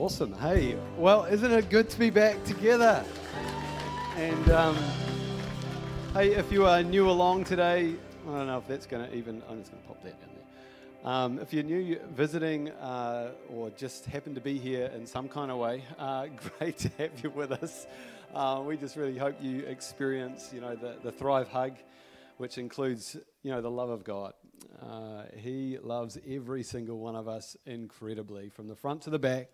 Awesome. Hey, well, isn't it good to be back together? And um, hey, if you are new along today, I don't know if that's going to even, I'm just going to pop that down there. Um, if you're new visiting uh, or just happen to be here in some kind of way, uh, great to have you with us. Uh, we just really hope you experience, you know, the, the Thrive Hug, which includes, you know, the love of God. Uh, he loves every single one of us incredibly, from the front to the back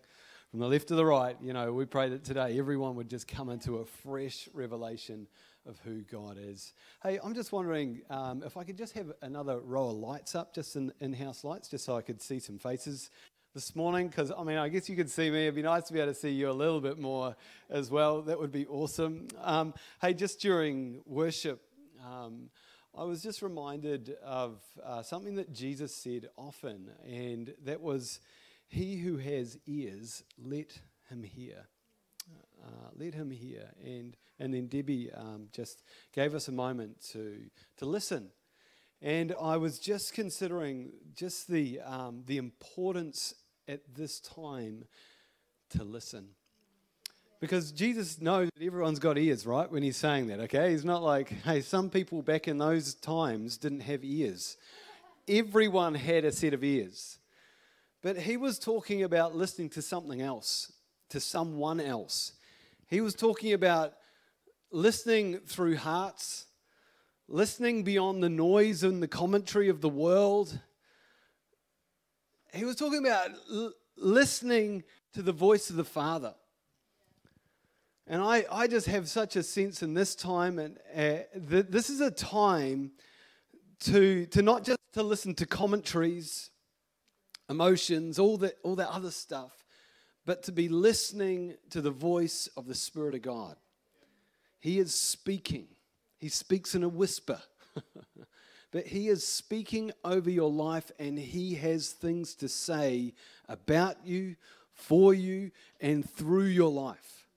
from the left to the right, you know, we pray that today everyone would just come into a fresh revelation of who God is. Hey, I'm just wondering um, if I could just have another row of lights up, just in, in-house lights, just so I could see some faces this morning. Because I mean, I guess you could see me. It'd be nice to be able to see you a little bit more as well. That would be awesome. Um, hey, just during worship. Um, I was just reminded of uh, something that Jesus said often, and that was he who has ears, let him hear. Uh, let him hear. And, and then Debbie um, just gave us a moment to, to listen. And I was just considering just the, um, the importance at this time to listen. Because Jesus knows that everyone's got ears, right, when he's saying that, okay? He's not like, hey, some people back in those times didn't have ears. Everyone had a set of ears. But he was talking about listening to something else, to someone else. He was talking about listening through hearts, listening beyond the noise and the commentary of the world. He was talking about l- listening to the voice of the Father. And I, I just have such a sense in this time, and uh, this is a time to, to not just to listen to commentaries, emotions, all that, all that other stuff, but to be listening to the voice of the Spirit of God. He is speaking. He speaks in a whisper. but He is speaking over your life and He has things to say about you, for you, and through your life.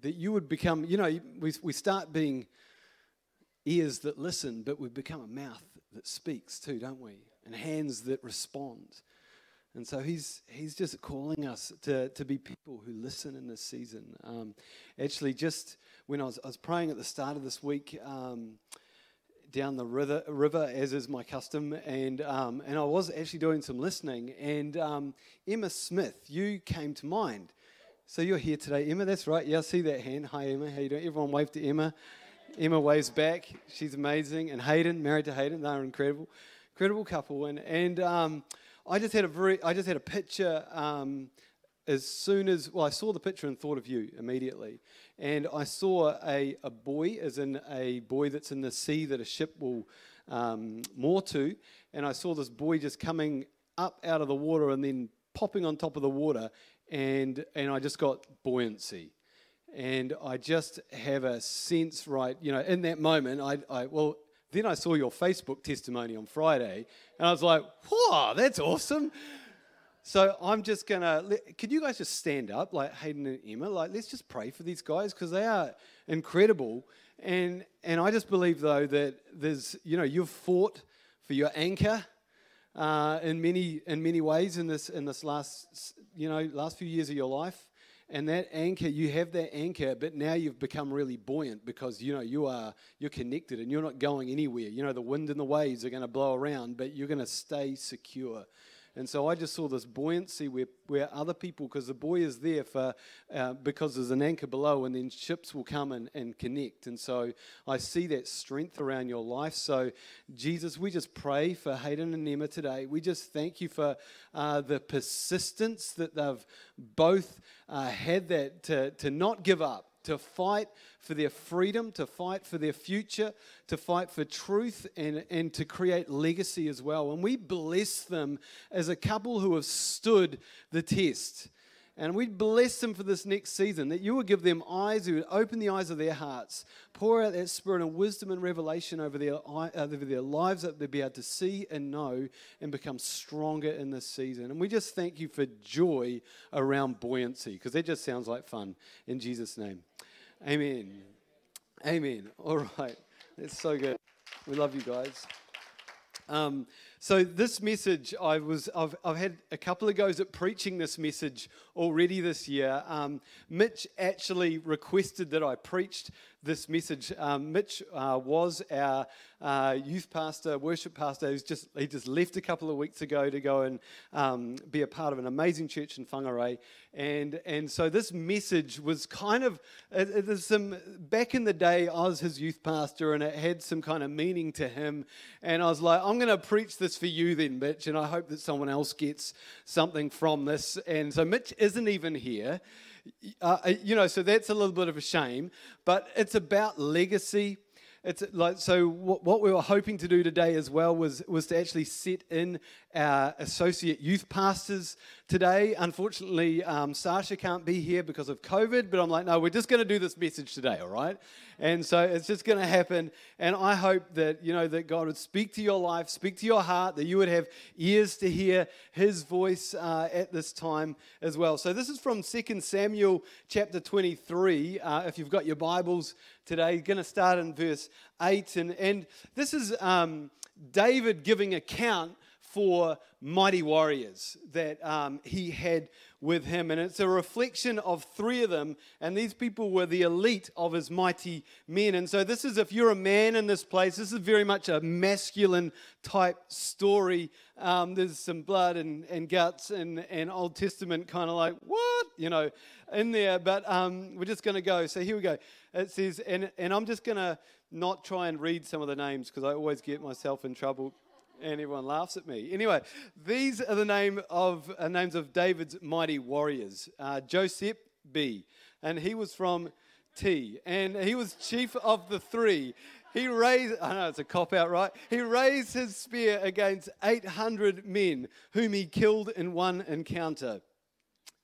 That you would become, you know, we, we start being ears that listen, but we become a mouth that speaks too, don't we? And hands that respond. And so he's, he's just calling us to, to be people who listen in this season. Um, actually, just when I was, I was praying at the start of this week, um, down the river, river, as is my custom, and um, and I was actually doing some listening. And um, Emma Smith, you came to mind. So you're here today, Emma. That's right. Yeah, I see that hand. Hi, Emma. How you doing? Everyone wave to Emma. Emma waves back. She's amazing. And Hayden, married to Hayden, they're incredible incredible couple. And, and um, I just had a very, I just had a picture um, as soon as, well, I saw the picture and thought of you immediately. And I saw a, a boy, as in a boy that's in the sea that a ship will um, moor to. And I saw this boy just coming up out of the water and then popping on top of the water. And, and I just got buoyancy and I just have a sense, right? You know, in that moment, I, I well, then I saw your Facebook testimony on Friday, and I was like, whoa, that's awesome. So I'm just gonna—can you guys just stand up, like Hayden and Emma? Like, let's just pray for these guys because they are incredible. And and I just believe though that there's, you know, you've fought for your anchor uh, in many in many ways in this in this last, you know, last few years of your life and that anchor you have that anchor but now you've become really buoyant because you know you are you're connected and you're not going anywhere. You know the wind and the waves are going to blow around but you're going to stay secure and so I just saw this buoyancy where, where other people, because the buoy is there for, uh, because there's an anchor below, and then ships will come and, and connect. And so I see that strength around your life. So, Jesus, we just pray for Hayden and Emma today. We just thank you for uh, the persistence that they've both uh, had that to, to not give up to fight for their freedom, to fight for their future, to fight for truth, and, and to create legacy as well. And we bless them as a couple who have stood the test. And we bless them for this next season, that you will give them eyes, you would open the eyes of their hearts, pour out that spirit of wisdom and revelation over their, uh, over their lives, that they'll be able to see and know and become stronger in this season. And we just thank you for joy around buoyancy, because that just sounds like fun. In Jesus' name. Amen. Amen. All right. It's so good. We love you guys. Um, So this message, I was, I've, I've had a couple of goes at preaching this message already this year. Um, Mitch actually requested that I preached this message. Um, Mitch uh, was our uh, youth pastor, worship pastor, who's just he just left a couple of weeks ago to go and um, be a part of an amazing church in Whangarei, and and so this message was kind of there's some back in the day I was his youth pastor, and it had some kind of meaning to him, and I was like, I'm going to preach this for you then, Mitch, and I hope that someone else gets something from this, and so Mitch isn't even here. Uh, you know, so that's a little bit of a shame, but it's about legacy it's like so. What we were hoping to do today as well was was to actually set in our associate youth pastors today. Unfortunately, um, Sasha can't be here because of COVID, but I'm like, no, we're just going to do this message today, all right? And so it's just going to happen. And I hope that you know that God would speak to your life, speak to your heart, that you would have ears to hear His voice uh, at this time as well. So this is from 2 Samuel chapter 23. Uh, if you've got your Bibles today. Going to start in verse 8. And, and this is um, David giving account for mighty warriors that um, he had with him. And it's a reflection of three of them. And these people were the elite of his mighty men. And so, this is, if you're a man in this place, this is very much a masculine type story. Um, there's some blood and, and guts and, and Old Testament kind of like, what? You know, in there. But um, we're just going to go. So, here we go. It says, and, and I'm just going to not try and read some of the names because I always get myself in trouble and everyone laughs at me. Anyway, these are the name of uh, names of David's mighty warriors. Uh, Joseph B, and he was from T, and he was chief of the three. He raised, I know it's a cop out, right? He raised his spear against 800 men, whom he killed in one encounter.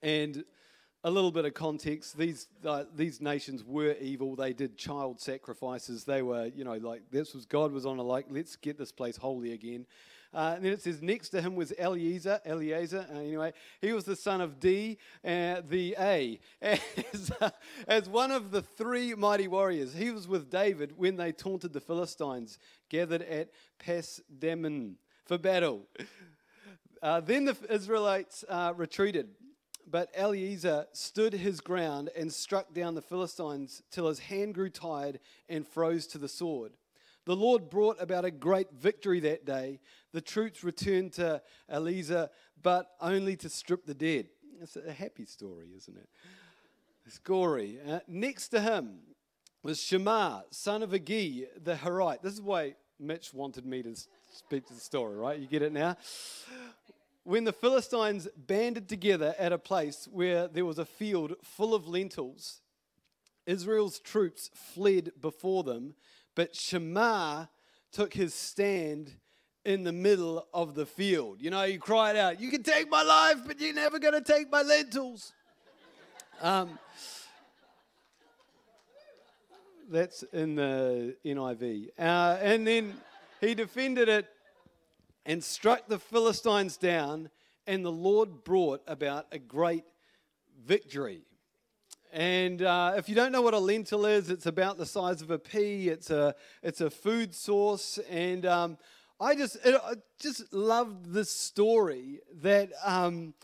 And a little bit of context these uh, these nations were evil they did child sacrifices they were you know like this was god was on a like let's get this place holy again uh, and then it says next to him was Eliezer. Eliezer, uh, anyway, he was the son of D, uh, the A, as, uh, as one of the three mighty warriors. He was with David when they taunted the Philistines, gathered at Pas Dammim for battle. Uh, then the Israelites retreated but Eliezer stood his ground and struck down the Philistines till his hand grew tired and froze to the sword. The Lord brought about a great victory that day. The troops returned to Eliezer, but only to strip the dead. It's a happy story, isn't it? It's gory. Uh, next to him was Shammah, son of Agi, the Harite. This is why Mitch wanted me to speak to the story, right? You get it now? When the Philistines banded together at a place where there was a field full of lentils, Israel's troops fled before them, but Shammah took his stand in the middle of the field. You know, he cried out, You can take my life, but you're never going to take my lentils. Um, that's in the NIV. Uh, and then he defended it and struck the Philistines down, and the Lord brought about a great victory. And uh, if you don't know what a lentil is, it's about the size of a pea. It's a it's a food source, and um, I just it, I just love this story that um,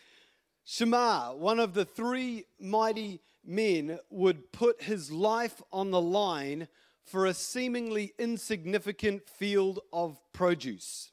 Shammah, one of the three mighty men, would put his life on the line for a seemingly insignificant field of produce.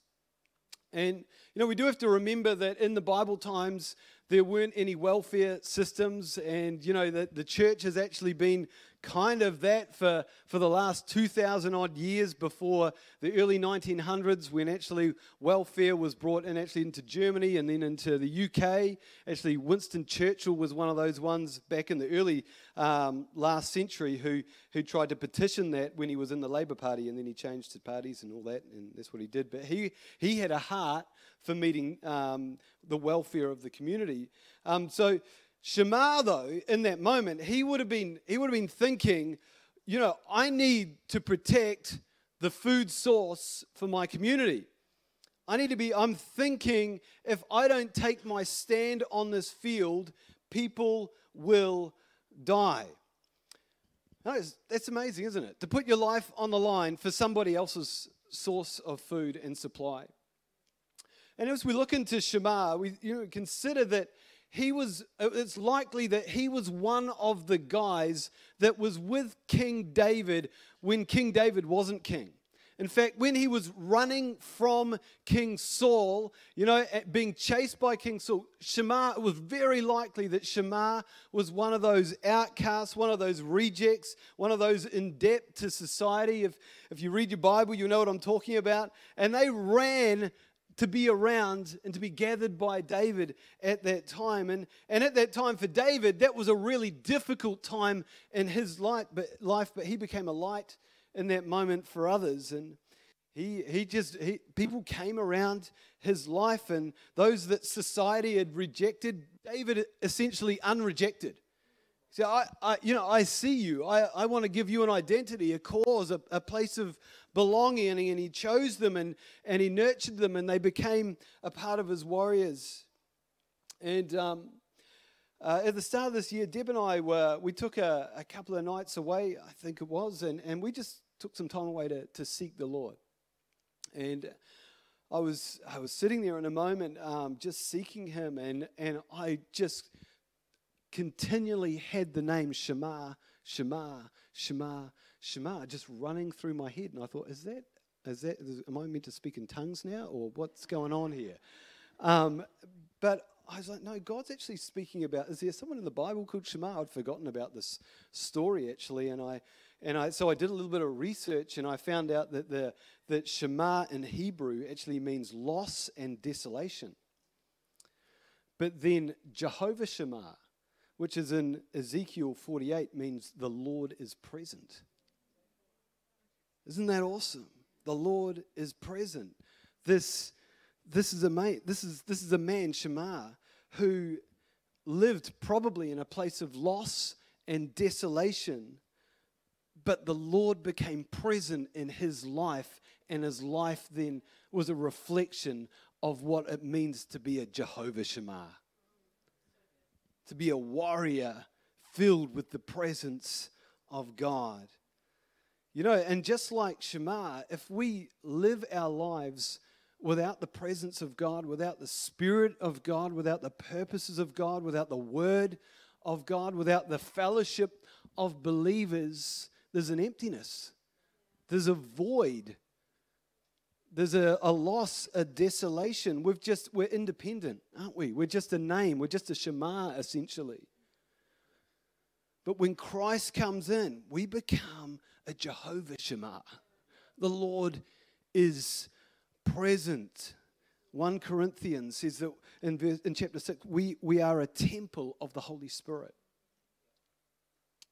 And, you know, we do have to remember that in the Bible times, there weren't any welfare systems, and, you know, that the church has actually been kind of that for, for the last 2,000 odd years before the early 1900s when actually welfare was brought in actually into Germany and then into the UK. Actually, Winston Churchill was one of those ones back in the early um, last century who, who tried to petition that when he was in the Labour Party and then he changed his parties and all that, and that's what he did. But he, he had a heart for meeting um, the welfare of the community. Um, so, Shammah, though, in that moment, he would have been he would have been thinking, you know, I need to protect the food source for my community. I need to be, I'm thinking if I don't take my stand on this field, people will die. that's amazing, isn't it? To put your life on the line for somebody else's source of food and supply. And as we look into Shammah, we you know, consider that he was, uh, it's likely that he was one of the guys that was with King David when King David wasn't king. In fact, when he was running from King Saul, you know, being chased by King Saul, Shammah, it was very likely that Shammah was one of those outcasts, one of those rejects, one of those in debt to society. If, if you read your Bible, you know what I'm talking about. And they ran to be around and to be gathered by David at that time. And, and at that time for David, that was a really difficult time in his life, but, life, but he became a light in that moment for others. And he, he just, he, people came around his life, and those that society had rejected, David essentially unrejected. So I, I, you know, I see you. I, I want to give you an identity, a cause, a, a place of belonging. And he chose them and, and he nurtured them, and they became a part of his warriors. And um, uh, at the start of this year, Deb and I were, we took a, a couple of nights away, I think it was, and, and we just took some time away to, to seek the Lord. And I was, I was sitting there in a moment um, just seeking Him, and, and I just continually had the name Shammah, Shammah, Shammah, Shammah just running through my head. And I thought, is that, is that, am I meant to speak in tongues now, or what's going on here? Um, but I was like, no, God's actually speaking about. Is there someone in the Bible called Shammah? I'd forgotten about this story actually, and I and I so I did a little bit of research, and I found out that the that Shammah in Hebrew actually means loss and desolation. But then Jehovah Shammah, which is in Ezekiel 48, means the Lord is present. Isn't that awesome? The Lord is present. This this is a mate, this is this is a man Shammah who lived probably in a place of loss and desolation, but the Lord became present in his life, and his life then was a reflection of what it means to be a Jehovah Shammah, to be a warrior filled with the presence of God. You know, and just like Shammah, if we live our lives without the presence of God, without the Spirit of God, without the purposes of God, without the Word of God, without the fellowship of believers, there's an emptiness. There's a void. There's a, a loss, a desolation. We've just, we're independent, aren't we? We're just a name. We're just a Shammah, essentially. But when Christ comes in, we become a Jehovah Shammah. The Lord is present. 1 Corinthians says that in, verse, in chapter 6, we, we are a temple of the Holy Spirit.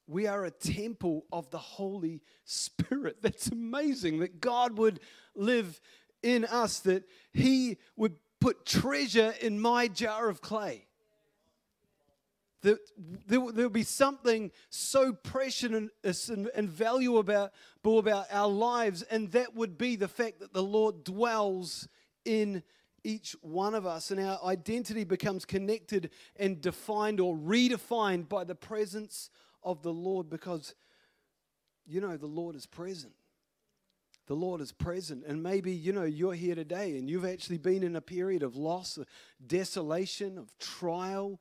We are a temple of the Holy Spirit. That's amazing that God would live in us, that He would put treasure in my jar of clay. That there will be something so precious and, valuable about, about our lives, and that would be the fact that the Lord dwells in each one of us, and our identity becomes connected and defined or redefined by the presence of the Lord because, you know, the Lord is present. The Lord is present. And maybe, you know, you're here today and you've actually been in a period of loss, of desolation, of trial,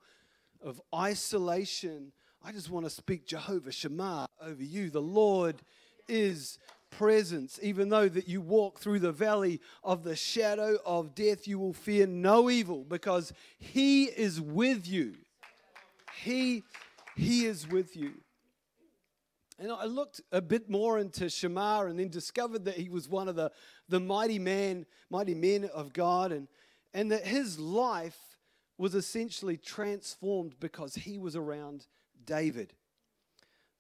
of isolation, I just want to speak Jehovah Shammah over you. The Lord is presence. Even though that you walk through the valley of the shadow of death, you will fear no evil because he is with you. He he is with you. And I looked a bit more into Shammah and then discovered that he was one of the, the mighty man, mighty men of God, and, and that his life was essentially transformed because he was around David.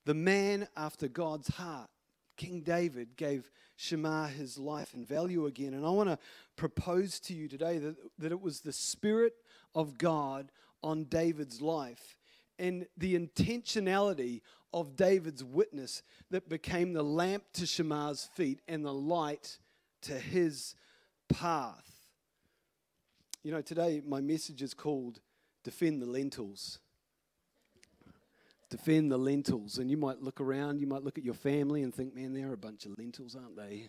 The man after God's heart, King David, gave Shammah his life and value again. And I want to propose to you today that, that it was the Spirit of God on David's life and the intentionality of David's witness that became the lamp to Shammah's feet and the light to his path. You know, today my message is called Defend the Lentils. Defend the lentils. And you might look around, you might look at your family and think, man, they're a bunch of lentils, aren't they?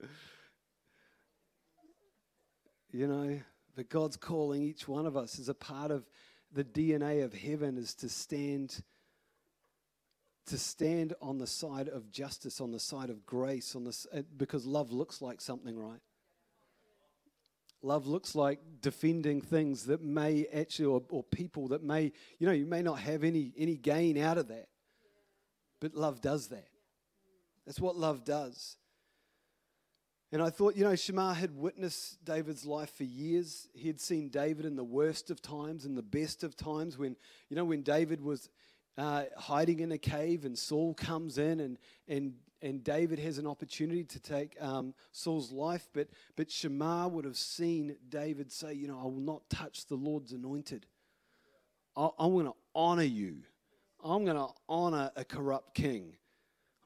you know, but God's calling each one of us as a part of the DNA of heaven is to stand to stand on the side of justice, on the side of grace, on this uh, because love looks like something, right? Love looks like defending things that may actually, or, or people that may, you know, you may not have any any gain out of that, but love does that. That's what love does. And I thought, you know, Shammah had witnessed David's life for years. He had seen David in the worst of times and the best of times when, you know, when David was uh, hiding in a cave and Saul comes in and, and, and David has an opportunity to take um, Saul's life. But, but Shammah would have seen David say, you know, I will not touch the Lord's anointed. I, I'm going to honor you. I'm going to honor a corrupt king.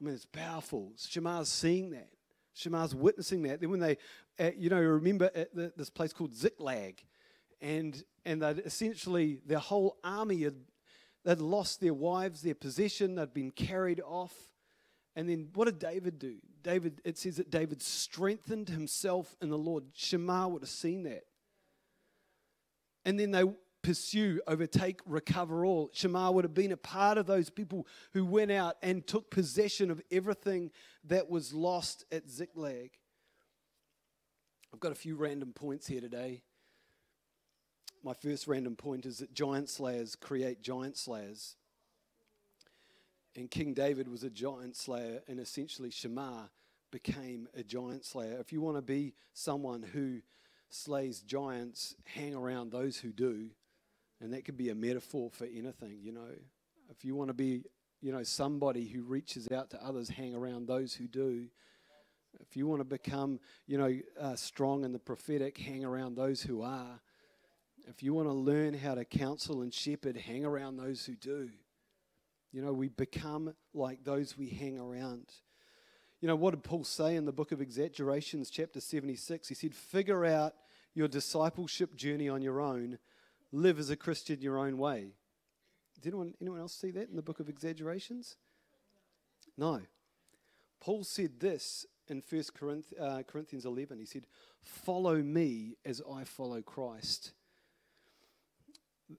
I mean, it's powerful. Shammah's seeing that. Shammah's witnessing that. Then when they, uh, you know, remember at the, this place called Ziklag, and and they essentially their whole army had they'd lost their wives, their possession, they'd been carried off. And then what did David do? David, it says that David strengthened himself in the Lord. Shammah would have seen that. And then they pursue, overtake, recover all. Shammah would have been a part of those people who went out and took possession of everything that was lost at Ziklag. I've got a few random points here today. My first random point is that giant slayers create giant slayers. And King David was a giant slayer, and essentially Shammah became a giant slayer. If you want to be someone who slays giants, hang around those who do. And that could be a metaphor for anything, you know. If you want to be, you know, somebody who reaches out to others, hang around those who do. If you want to become, you know, uh, strong in the prophetic, hang around those who are. If you want to learn how to counsel and shepherd, hang around those who do. You know, we become like those we hang around. You know, what did Paul say in the book of Exaggerations, chapter 76? He said, Figure out your discipleship journey on your own live as a Christian your own way. Did anyone, anyone else see that in the book of Exaggerations? No. Paul said this in 1 Corinth, uh, Corinthians 11. He said, Follow me as I follow Christ.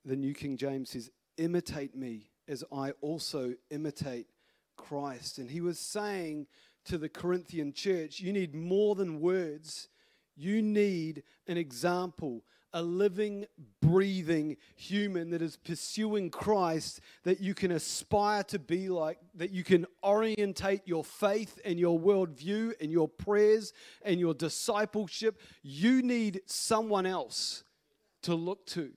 The New King James says, Imitate me as I also imitate Christ. And he was saying to the Corinthian church, You need more than words, you need an example a living, breathing human that is pursuing Christ that you can aspire to be like, that you can orientate your faith and your worldview and your prayers and your discipleship. You need someone else to look to.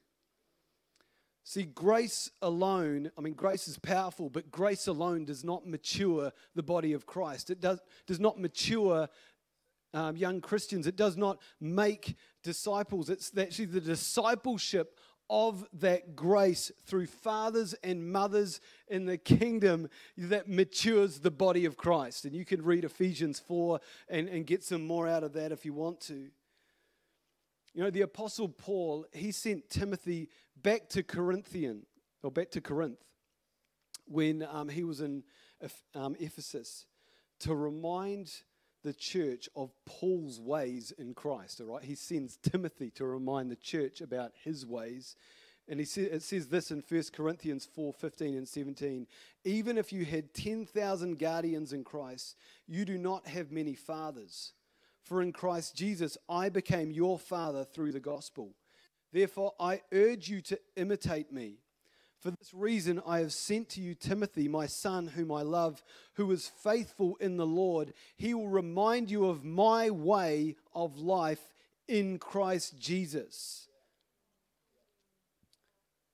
See, grace alone, I mean, grace is powerful, but grace alone does not mature the body of Christ. It does, does not mature um, young Christians. It does not make disciples. It's actually the discipleship of that grace through fathers and mothers in the kingdom that matures the body of Christ. And you can read Ephesians 4 and, and get some more out of that if you want to. You know, the Apostle Paul, he sent Timothy back to Corinthian, or back to Corinth, when um, he was in um, Ephesus to remind the church of Paul's ways in Christ, all right? He sends Timothy to remind the church about his ways. And he say, it says this in 1 Corinthians 4 15 and 17. Even if you had 10,000 guardians in Christ, you do not have many fathers. For in Christ Jesus, I became your father through the gospel. Therefore, I urge you to imitate me for this reason, I have sent to you Timothy, my son, whom I love, who is faithful in the Lord. He will remind you of my way of life in Christ Jesus.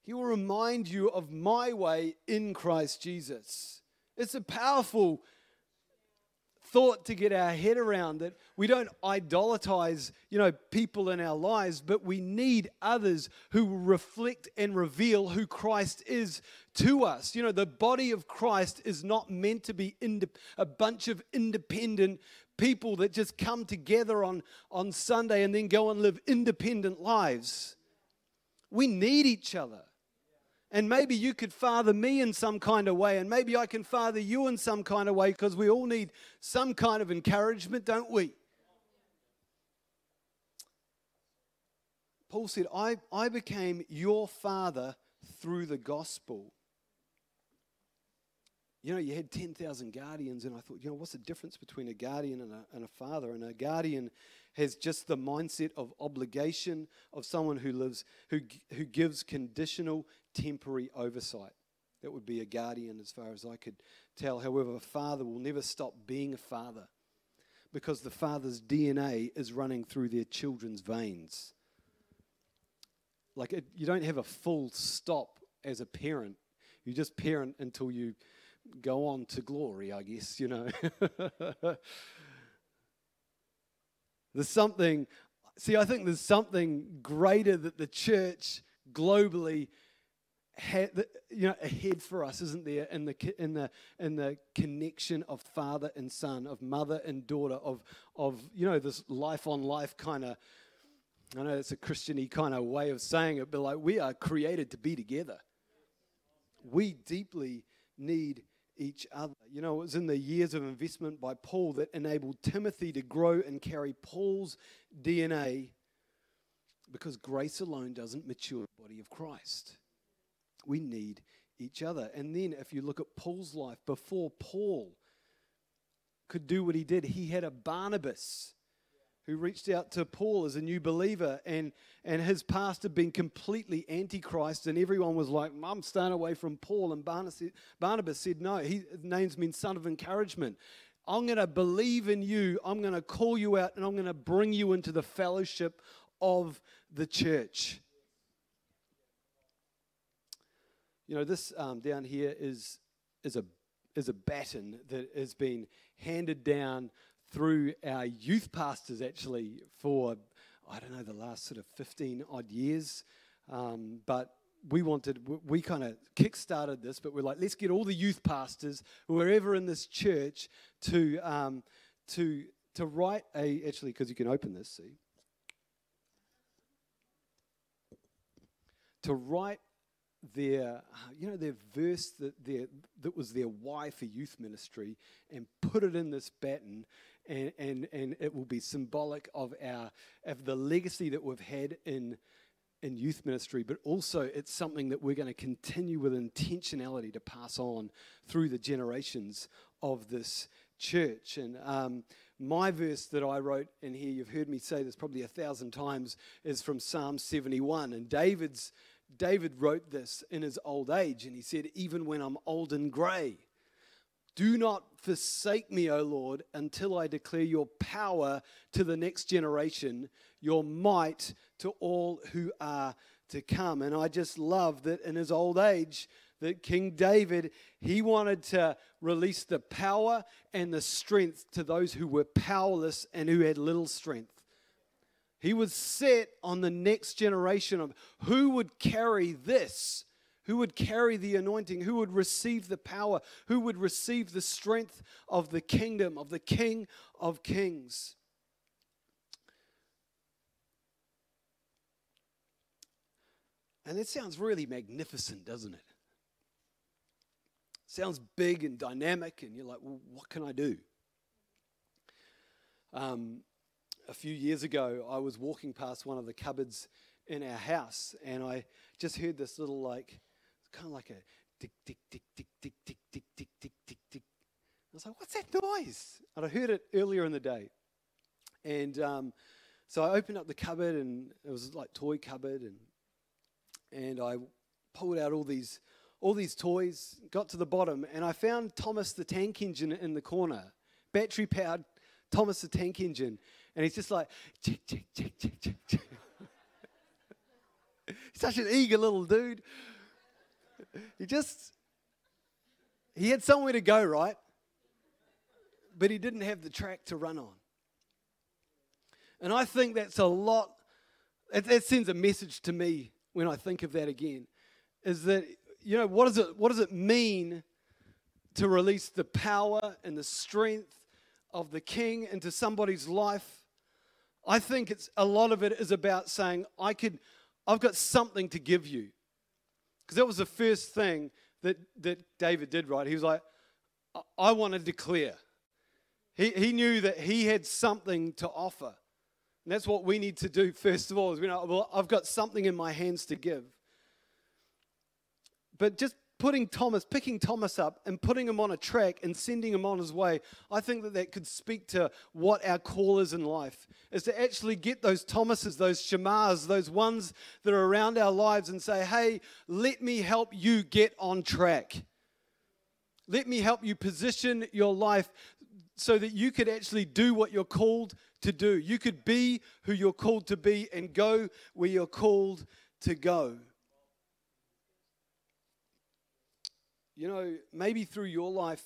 He will remind you of my way in Christ Jesus. It's a powerful thought to get our head around that we don't idolatize you know people in our lives but we need others who reflect and reveal who christ is to us. You know the body of christ is not meant to be a bunch of independent people that just come together on on sunday and then go and live independent lives. We need each other and maybe you could father me in some kind of way, and maybe I can father you in some kind of way because we all need some kind of encouragement, don't we? Paul said, I, I became your father through the gospel. You know, you had 10,000 guardians, and I thought, you know, what's the difference between a guardian and a, and a father? And a guardian has just the mindset of obligation of someone who lives, who, who gives conditional, temporary oversight. That would be a guardian, as far as I could tell. However, a father will never stop being a father because the father's DNA is running through their children's veins. Like, it, you don't have a full stop as a parent. You just parent until you go on to glory, I guess, you know. there's something, see, I think there's something greater that the church globally had, you know, ahead for us, isn't there? In the in the in the connection of father and son, of mother and daughter, of of you know this life on life kind of I know it's a Christiany kind of way of saying it, but like we are created to be together. We deeply need each other. You know, it was in the years of investment by Paul that enabled Timothy to grow and carry Paul's DNA because grace alone doesn't mature the body of Christ. We need each other. And then if you look at Paul's life, before Paul could do what he did, he had a Barnabas who reached out to Paul as a new believer, and, and his past had been completely antichrist, and everyone was like, I'm staying away from Paul. And Barnabas said, No, he, his name's means son of encouragement. I'm going to believe in you, I'm going to call you out, and I'm going to bring you into the fellowship of the church. You know, this um, down here is, is, a, is a baton that has been handed down through our youth pastors actually for, I don't know, the last sort of 15 odd years. Um, but we wanted, we kind of kick-started this, but we're like, let's get all the youth pastors, wherever in this church, to, um, to, to write a, actually, because you can open this, see? To write their, you know, their verse that, their, that was their why for youth ministry and put it in this baton and, and, and it will be symbolic of our of the legacy that we've had in in youth ministry, but also it's something that we're going to continue with intentionality to pass on through the generations of this church. And um, my verse that I wrote in here, you've heard me say this probably a thousand times, is from Psalm 71. And David's David wrote this in his old age, and he said, Even when I'm old and grey, do not forsake me, O Lord, until I declare your power to the next generation, your might to all who are to come. And I just love that in his old age, that King David, he wanted to release the power and the strength to those who were powerless and who had little strength. He was set on the next generation of who would carry this who would carry the anointing, who would receive the power, who would receive the strength of the kingdom, of the King of Kings. And it sounds really magnificent, doesn't it? Sounds big and dynamic, and you're like, well, what can I do? Um, a few years ago, I was walking past one of the cupboards in our house, and I just heard this little like kind of like a tick, tick, tick, tick, tick, tick, tick, tick, tick, tick, tick. I was like, what's that noise? And I heard it earlier in the day. And um, so I opened up the cupboard, and it was like toy cupboard, and and I pulled out all these all these toys, got to the bottom, and I found Thomas the Tank Engine in the corner, battery powered Thomas the Tank Engine, and he's just like, chick, chick, chick, chick, chick. Such an eager little dude he just, he had somewhere to go, right? But he didn't have the track to run on. And I think that's a lot, that sends a message to me when I think of that again. Is that, you know, what does it, what does it mean to release the power and the strength of the king into somebody's life? I think it's a lot of it is about saying, I could, I've got something to give you. Because that was the first thing that, that David did, right? He was like, I, I want to declare. He, he knew that he had something to offer. And that's what we need to do, first of all, is we know, well, I've got something in my hands to give. But just putting Thomas, picking Thomas up and putting him on a track and sending him on his way, I think that that could speak to what our call is in life, is to actually get those Thomases, those Shammahs, those ones that are around our lives and say, hey, let me help you get on track. Let me help you position your life so that you could actually do what you're called to do. You could be who you're called to be and go where you're called to go. You know, maybe through your life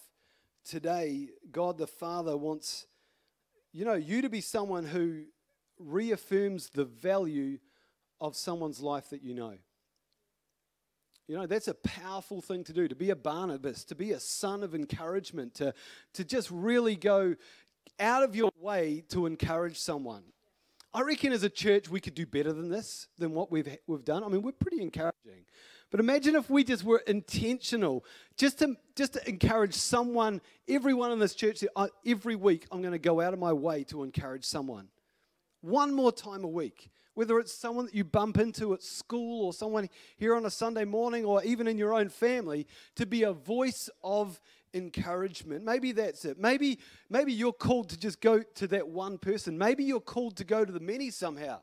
today, God the Father wants, you know, you to be someone who reaffirms the value of someone's life that you know. You know, that's a powerful thing to do, to be a Barnabas, to be a son of encouragement, to, to just really go out of your way to encourage someone. I reckon as a church we could do better than this, than what we've, we've done. I mean, we're pretty encouraging. But imagine if we just were intentional, just to, just to encourage someone, everyone in this church, oh, every week I'm going to go out of my way to encourage someone. One more time a week. Whether it's someone that you bump into at school or someone here on a Sunday morning or even in your own family, to be a voice of encouragement. Maybe that's it. Maybe, maybe you're called to just go to that one person. Maybe you're called to go to the many somehow.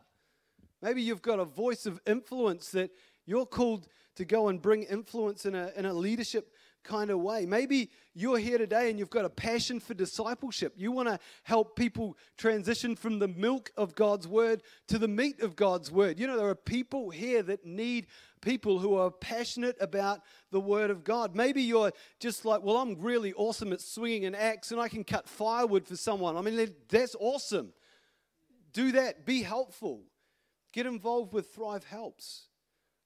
Maybe you've got a voice of influence that you're called to go and bring influence in a, in a leadership kind of way. Maybe you're here today and you've got a passion for discipleship. You want to help people transition from the milk of God's word to the meat of God's word. You know, there are people here that need people who are passionate about the word of God. Maybe you're just like, well, I'm really awesome at swinging an axe and I can cut firewood for someone. I mean, that's awesome. Do that, be helpful. Get involved with Thrive Helps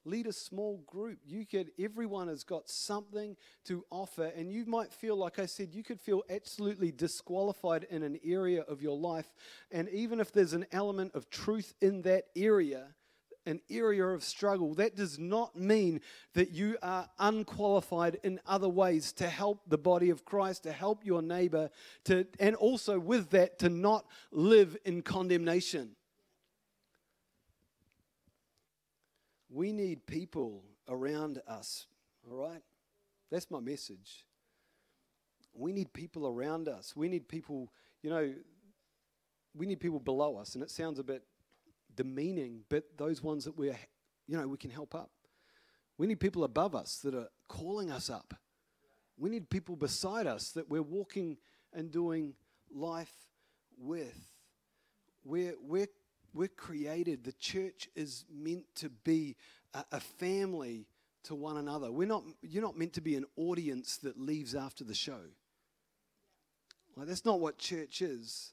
lead a small group. You could everyone has got something to offer and you might feel like i said you could feel absolutely disqualified in an area of your life. And even if there's an element of truth in that area an area of struggle that does not mean that you are unqualified in other ways to help the body of christ to help your neighbor to and also with that to not live in condemnation We need people around us, all right? That's my message. We need people around us. We need people, you know, we need people below us. And it sounds a bit demeaning, but those ones that we're, you know, we can help up. We need people above us that are calling us up. We need people beside us that we're walking and doing life with. We're, we're we're created, the church is meant to be a, a family to one another. We're not, you're not meant to be an audience that leaves after the show. Like, that's not what church is.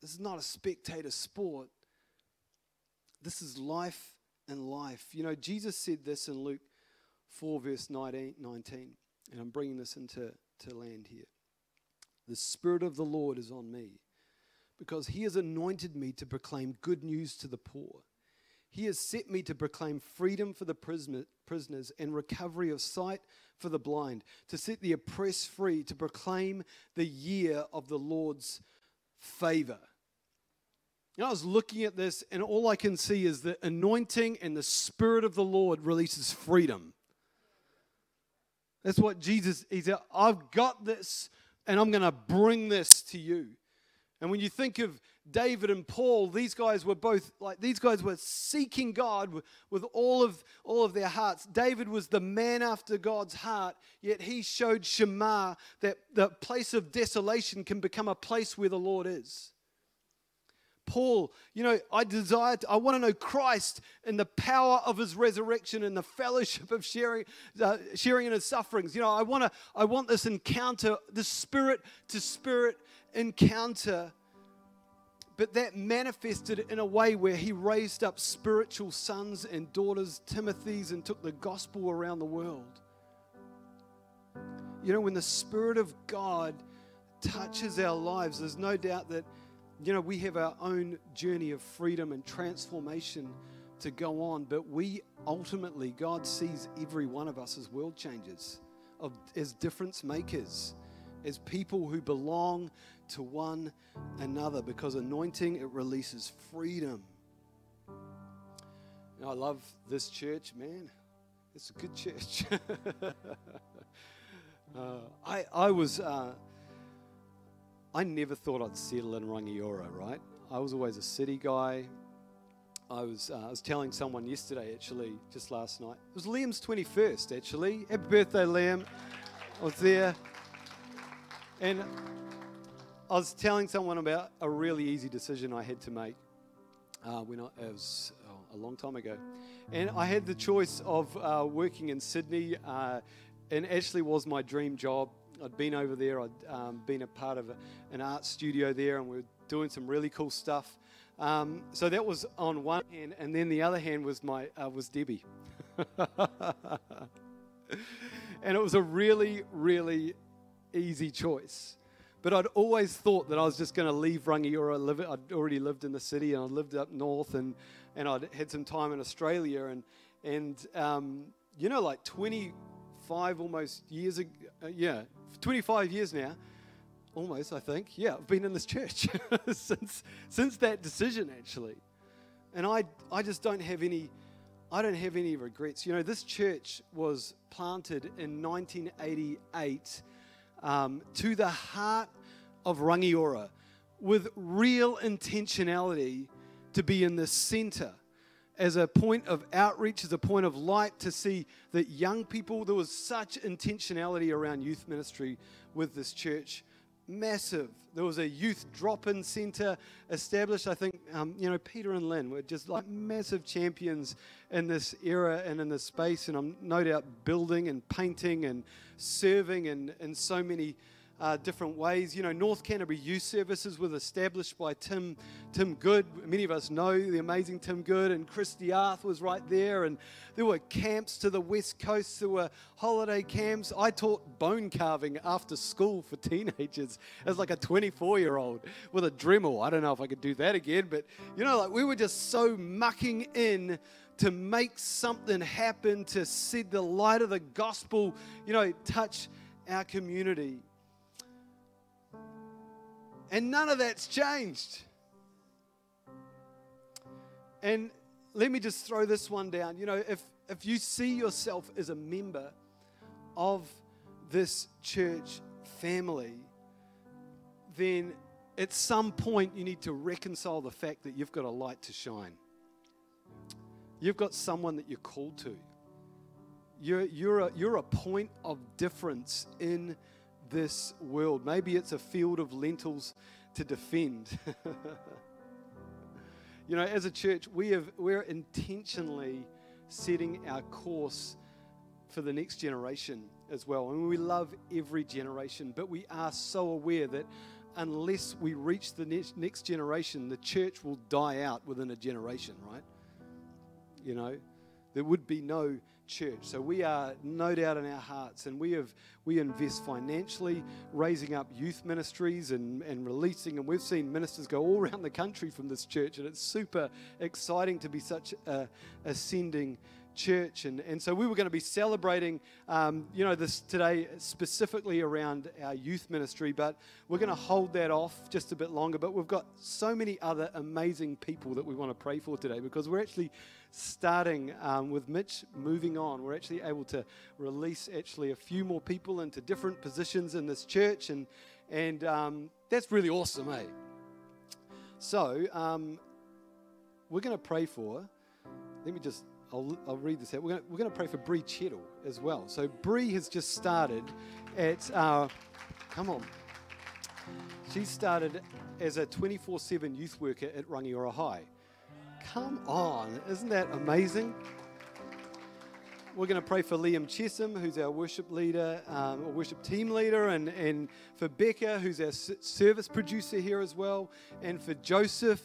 This is not a spectator sport. This is life and life. You know, Jesus said this in Luke 4, verse 19, 19 and I'm bringing this into to land here. The Spirit of the Lord is on me because he has anointed me to proclaim good news to the poor. He has set me to proclaim freedom for the prisoners and recovery of sight for the blind, to set the oppressed free, to proclaim the year of the Lord's favor. I was looking at this, and all I can see is the anointing and the Spirit of the Lord releases freedom. That's what Jesus, he said, I've got this, and I'm going to bring this to you. And when you think of David and Paul, these guys were both like these guys were seeking God with all of all of their hearts. David was the man after God's heart, yet he showed Shammah that the place of desolation can become a place where the Lord is. Paul, you know, I desire, to, I want to know Christ and the power of His resurrection and the fellowship of sharing, uh, sharing in His sufferings. You know, I want to, I want this encounter, this spirit to spirit encounter. But that manifested in a way where he raised up spiritual sons and daughters, Timothy's, and took the gospel around the world. You know, when the Spirit of God touches our lives, there's no doubt that, you know, we have our own journey of freedom and transformation to go on, but we ultimately, God sees every one of us as world changers, of, as difference makers as people who belong to one another because anointing it releases freedom. I love this church, man. It's a good church. uh, I, I was, uh, I never thought I'd settle in Rangiora, right? I was always a city guy. I was, uh, I was telling someone yesterday, actually, just last night. It was Liam's 21st, actually. Happy birthday, Liam. I was there. And I was telling someone about a really easy decision I had to make uh, when I, it was oh, a long time ago. And I had the choice of uh, working in Sydney, uh, and actually was my dream job. I'd been over there, I'd um, been a part of a, an art studio there, and we were doing some really cool stuff. Um, so that was on one hand, and then the other hand was my uh, was Debbie, and it was a really, really easy choice. But I'd always thought that I was just going to leave Rangiora. I'd already lived in the city and I lived up north and, and I'd had some time in Australia. And, and um, you know, like 25 almost years ago, uh, yeah, 25 years now, almost, I think. Yeah, I've been in this church since, since that decision, actually. And I, I just don't have any. I don't have any regrets. You know, this church was planted in 1988 um, to the heart of Rangiora with real intentionality to be in the center as a point of outreach, as a point of light to see that young people, there was such intentionality around youth ministry with this church. Massive. There was a youth drop in center established. I think, um, you know, Peter and Lynn were just like massive champions in this era and in this space. And I'm no doubt building and painting and serving in, in so many uh, different ways. You know, North Canterbury Youth Services was established by Tim, Tim Good. Many of us know the amazing Tim Good, and Chris Diath was right there. And there were camps to the west coast, there were holiday camps. I taught bone carving after school for teenagers as like a 24 year old with a Dremel. I don't know if I could do that again, but you know, like we were just so mucking in to make something happen, to see the light of the gospel, you know, touch our community. And none of that's changed. And let me just throw this one down. You know, if, if you see yourself as a member of this church family, then at some point you need to reconcile the fact that you've got a light to shine. You've got someone that you're called to. You're, you're, a, you're a point of difference in this world. Maybe it's a field of lentils to defend. you know, as a church, we have, we're intentionally setting our course for the next generation as well. And we love every generation, but we are so aware that unless we reach the next, next generation, the church will die out within a generation, right? You know, there would be no church. So we are no doubt in our hearts, and we have we invest financially, raising up youth ministries and, and releasing. And we've seen ministers go all around the country from this church, and it's super exciting to be such a ascending church. And, and so we were going to be celebrating, um, you know, this today specifically around our youth ministry, but we're going to hold that off just a bit longer. But we've got so many other amazing people that we want to pray for today because we're actually starting um, with Mitch moving on. We're actually able to release actually a few more people into different positions in this church, and and um, that's really awesome, eh? So um, we're going to pray for. Let me just. I'll, I'll read this out. We're going to pray for Bree Chettle as well. So Bree has just started at. Uh, come on. She started as a 24 7 youth worker at Rangiora High. Come on, isn't that amazing? We're going to pray for Liam Chesham, who's our worship leader, um, or worship team leader, and, and for Becca, who's our service producer here as well, and for Joseph,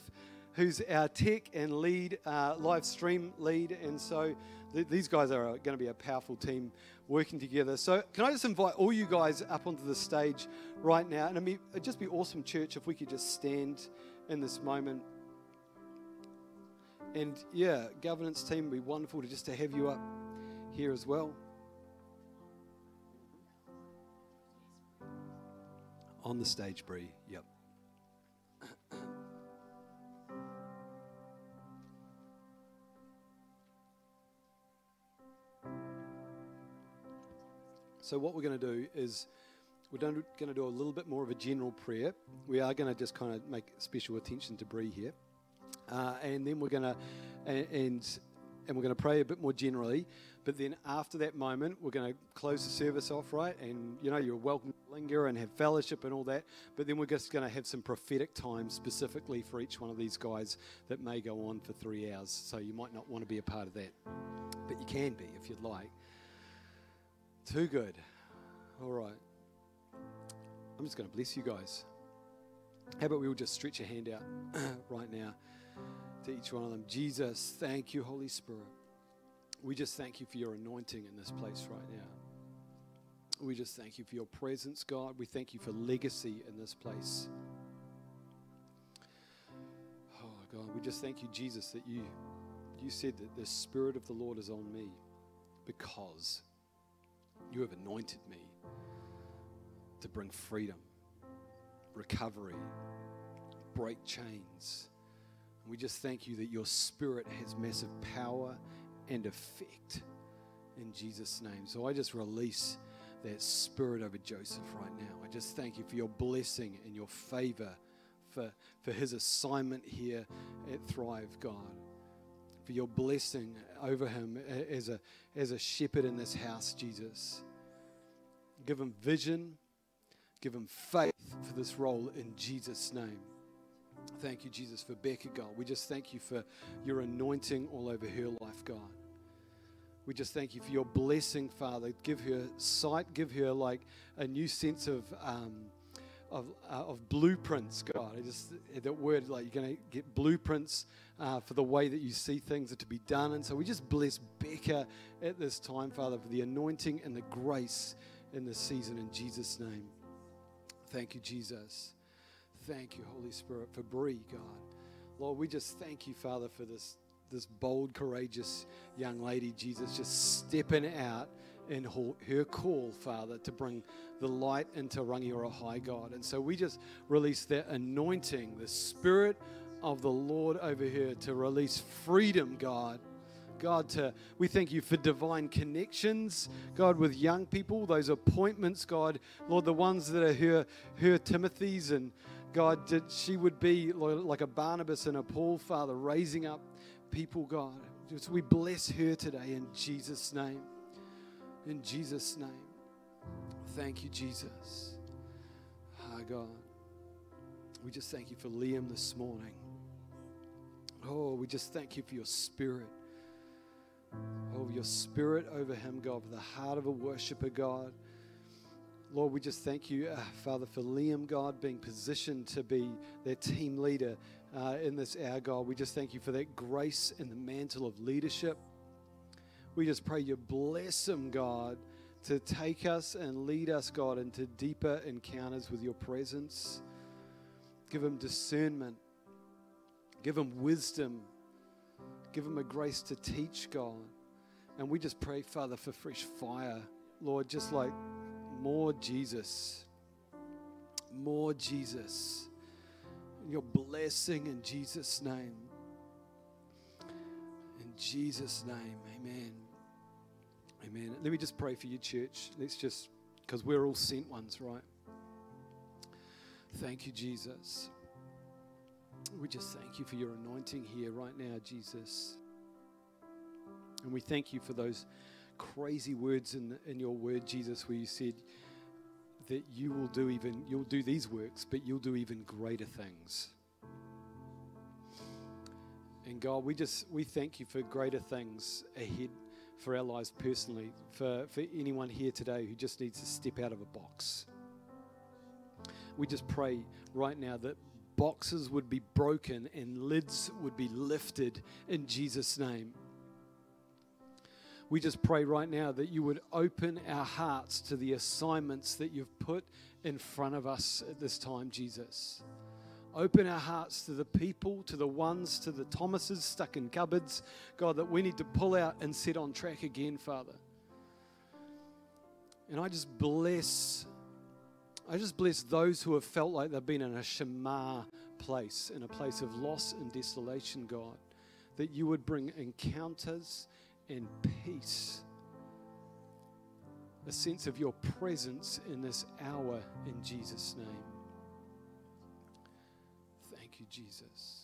who's our tech and lead, uh, live stream lead. And so th- these guys are going to be a powerful team working together. So, can I just invite all you guys up onto the stage right now? And I mean, it'd just be awesome, church, if we could just stand in this moment. And yeah, governance team, be wonderful to just to have you up here as well. On the stage, Bree. Yep. So, what we're going to do is we're going to do a little bit more of a general prayer. We are going to just kind of make special attention to Bree here. Uh, and then we're going to, and, and, we're going to pray a bit more generally. But then after that moment, we're going to close the service off, right? And you know, you're welcome to linger and have fellowship and all that. But then we're just going to have some prophetic time specifically for each one of these guys that may go on for three hours. So you might not want to be a part of that, but you can be if you'd like. Too good. All right. I'm just going to bless you guys. How about we all just stretch a hand out right now to each one of them? Jesus, thank you, Holy Spirit. We just thank you for your anointing in this place right now. We just thank you for your presence, God. We thank you for legacy in this place. Oh, God, we just thank you, Jesus, that you, you said that the Spirit of the Lord is on me because you have anointed me to bring freedom, recovery, break chains. We just thank you that your spirit has massive power and effect in Jesus' name. So I just release that spirit over Joseph right now. I just thank you for your blessing and your favor for, for his assignment here at Thrive, God. For your blessing over him as a, as a shepherd in this house, Jesus. Give him vision, give him faith for this role in Jesus' name. Thank you, Jesus, for Becca, God. We just thank you for your anointing all over her life, God. We just thank you for your blessing, Father. Give her sight, give her like a new sense of. Um, of, uh, of blueprints, God. I just that word, like you're going to get blueprints uh, for the way that you see things are to be done. And so we just bless Becca at this time, Father, for the anointing and the grace in this season in Jesus' name. Thank you, Jesus. Thank you, Holy Spirit, for Bree, God. Lord, we just thank you, Father, for this, this bold, courageous young lady, Jesus, just stepping out in her call, Father, to bring the light into Rangiora High, God. And so we just release that anointing, the Spirit of the Lord over here to release freedom, God. God, to, we thank you for divine connections, God, with young people, those appointments, God, Lord, the ones that are her, her Timothy's and God, that she would be like a Barnabas and a Paul, Father, raising up people, God. We bless her today in Jesus' name. In Jesus' name. Thank you, Jesus. Ah, God. We just thank you for Liam this morning. Oh, we just thank you for your spirit. Oh, your spirit over him, God, the heart of a worshiper, God. Lord, we just thank you, uh, Father, for Liam, God, being positioned to be their team leader uh, in this hour, God. We just thank you for that grace and the mantle of leadership. We just pray you bless him, God, to take us and lead us, God, into deeper encounters with your presence. Give him discernment, give him wisdom, give him a grace to teach, God. And we just pray, Father, for fresh fire, Lord, just like more Jesus, more Jesus. Your blessing in Jesus' name. In Jesus' name, amen. Amen. Let me just pray for you, church. Let's just, because we're all sent ones, right? Thank you, Jesus. We just thank you for your anointing here right now, Jesus. And we thank you for those crazy words in, in your word, Jesus, where you said that you will do even, you'll do these works, but you'll do even greater things. And God, we just, we thank you for greater things ahead for our lives personally, for, for anyone here today who just needs to step out of a box. We just pray right now that boxes would be broken and lids would be lifted in Jesus' name. We just pray right now that you would open our hearts to the assignments that you've put in front of us at this time, Jesus. Open our hearts to the people, to the ones, to the Thomases stuck in cupboards, God, that we need to pull out and set on track again, Father. And I just bless, I just bless those who have felt like they've been in a Shammah place, in a place of loss and desolation, God, that you would bring encounters and peace, a sense of your presence in this hour in Jesus' name. Thank you, Jesus.